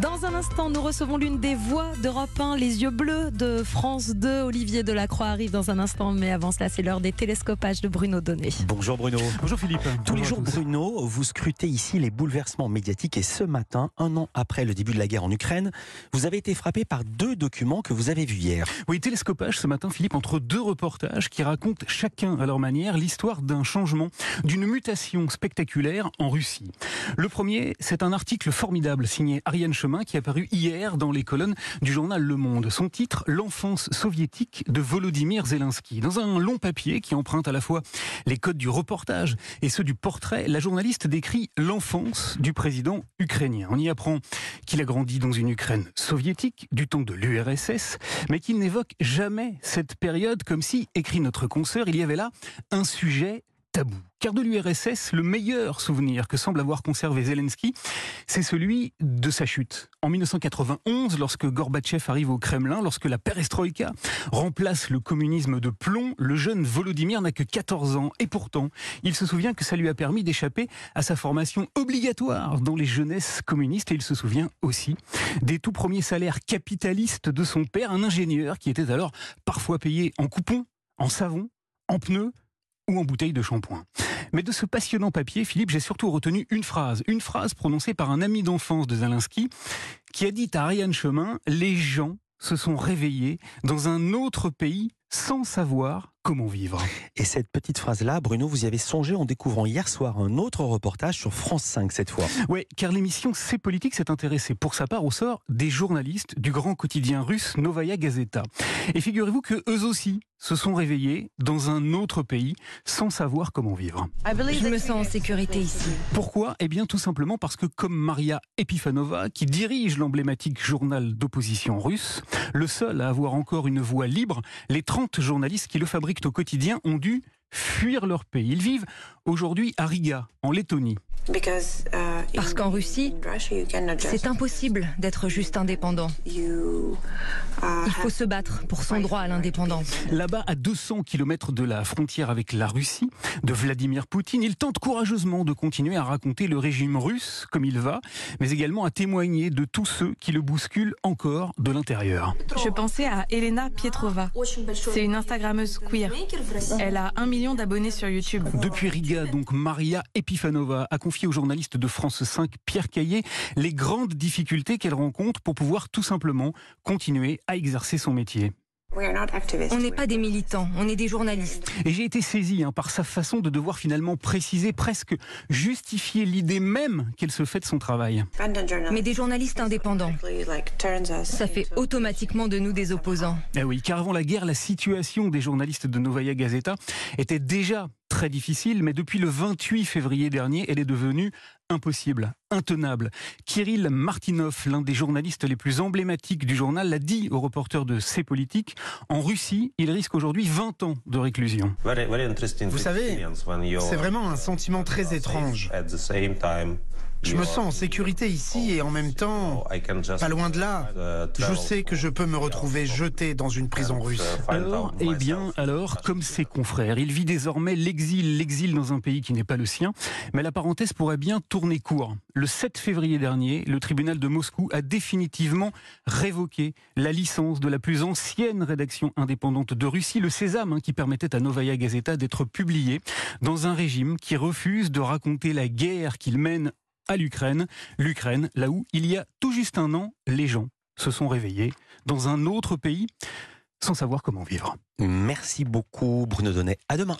Dans un instant, nous recevons l'une des voix d'Europe 1, les yeux bleus de France 2. Olivier Delacroix arrive dans un instant, mais avant cela, c'est l'heure des télescopages de Bruno Donnet. Bonjour Bruno. Bonjour Philippe. Tous les jours. Bruno, vous scrutez ici les bouleversements médiatiques et ce matin, un an après le début de la guerre en Ukraine, vous avez été frappé par deux documents que vous avez vus hier. Oui, télescopage ce matin, Philippe, entre deux reportages qui racontent chacun à leur manière l'histoire d'un changement, d'une mutation spectaculaire en Russie. Le premier, c'est un article formidable signé Ariane Qui est apparu hier dans les colonnes du journal Le Monde. Son titre, L'enfance soviétique de Volodymyr Zelensky. Dans un long papier qui emprunte à la fois les codes du reportage et ceux du portrait, la journaliste décrit l'enfance du président ukrainien. On y apprend qu'il a grandi dans une Ukraine soviétique du temps de l'URSS, mais qu'il n'évoque jamais cette période comme si, écrit notre consoeur, il y avait là un sujet tabou. Car de l'URSS, le meilleur souvenir que semble avoir conservé Zelensky, c'est celui de sa chute. En 1991, lorsque Gorbatchev arrive au Kremlin, lorsque la perestroïka remplace le communisme de plomb, le jeune Volodymyr n'a que 14 ans. Et pourtant, il se souvient que ça lui a permis d'échapper à sa formation obligatoire dans les jeunesses communistes. Et il se souvient aussi des tout premiers salaires capitalistes de son père, un ingénieur qui était alors parfois payé en coupons, en savon, en pneus ou en bouteille de shampoing. Mais de ce passionnant papier, Philippe, j'ai surtout retenu une phrase, une phrase prononcée par un ami d'enfance de Zelensky, qui a dit à Ariane Chemin, les gens se sont réveillés dans un autre pays sans savoir comment vivre. Et cette petite phrase-là, Bruno, vous y avez songé en découvrant hier soir un autre reportage sur France 5 cette fois. Oui, car l'émission C'est politique s'est intéressée pour sa part au sort des journalistes du grand quotidien russe Novaya Gazeta. Et figurez-vous que eux aussi se sont réveillés dans un autre pays sans savoir comment vivre. Je me sens en sécurité ici. Pourquoi? Eh bien tout simplement parce que comme Maria Epifanova, qui dirige l'emblématique journal d'opposition russe, le seul à avoir encore une voix libre, les 30 journalistes qui le fabriquent au quotidien ont dû fuir leur pays. Ils vivent aujourd'hui à Riga, en Lettonie. Parce qu'en Russie, c'est impossible d'être juste indépendant. Il faut se battre pour son droit à l'indépendance. Là-bas, à 200 km de la frontière avec la Russie, de Vladimir Poutine, il tente courageusement de continuer à raconter le régime russe comme il va, mais également à témoigner de tous ceux qui le bousculent encore de l'intérieur. Je pensais à Elena Pietrova. C'est une Instagrammeuse queer. Elle a un million d'abonnés sur YouTube. Depuis Riga, donc, Maria Epifanova a confié au journaliste de France 5, Pierre Caillé, les grandes difficultés qu'elle rencontre pour pouvoir tout simplement continuer à exercer son métier. On n'est pas des militants, on est des journalistes. Et j'ai été saisi hein, par sa façon de devoir finalement préciser, presque justifier l'idée même qu'elle se fait de son travail. Mais des journalistes indépendants, ça fait automatiquement de nous des opposants. Eh oui, car avant la guerre, la situation des journalistes de Novaya Gazeta était déjà très difficile, mais depuis le 28 février dernier, elle est devenue impossible, intenable. Kirill Martinov, l'un des journalistes les plus emblématiques du journal, l'a dit au reporter de C'est Politique. En Russie, il risque aujourd'hui 20 ans de réclusion. Vous savez, c'est vraiment un sentiment très étrange. Je me sens en sécurité ici et en même temps, pas loin de là, je sais que je peux me retrouver jeté dans une prison russe. Alors, eh bien, alors, comme ses confrères, il vit désormais l'exil, l'exil dans un pays qui n'est pas le sien. Mais la parenthèse pourrait bien tourner court. Le 7 février dernier, le tribunal de Moscou a définitivement révoqué la licence de la plus ancienne rédaction indépendante de Russie, le Sésame, hein, qui permettait à Novaya Gazeta d'être publié dans un régime qui refuse de raconter la guerre qu'il mène à l'Ukraine. L'Ukraine, là où, il y a tout juste un an, les gens se sont réveillés dans un autre pays sans savoir comment vivre. Merci beaucoup Bruno Donnet. À demain.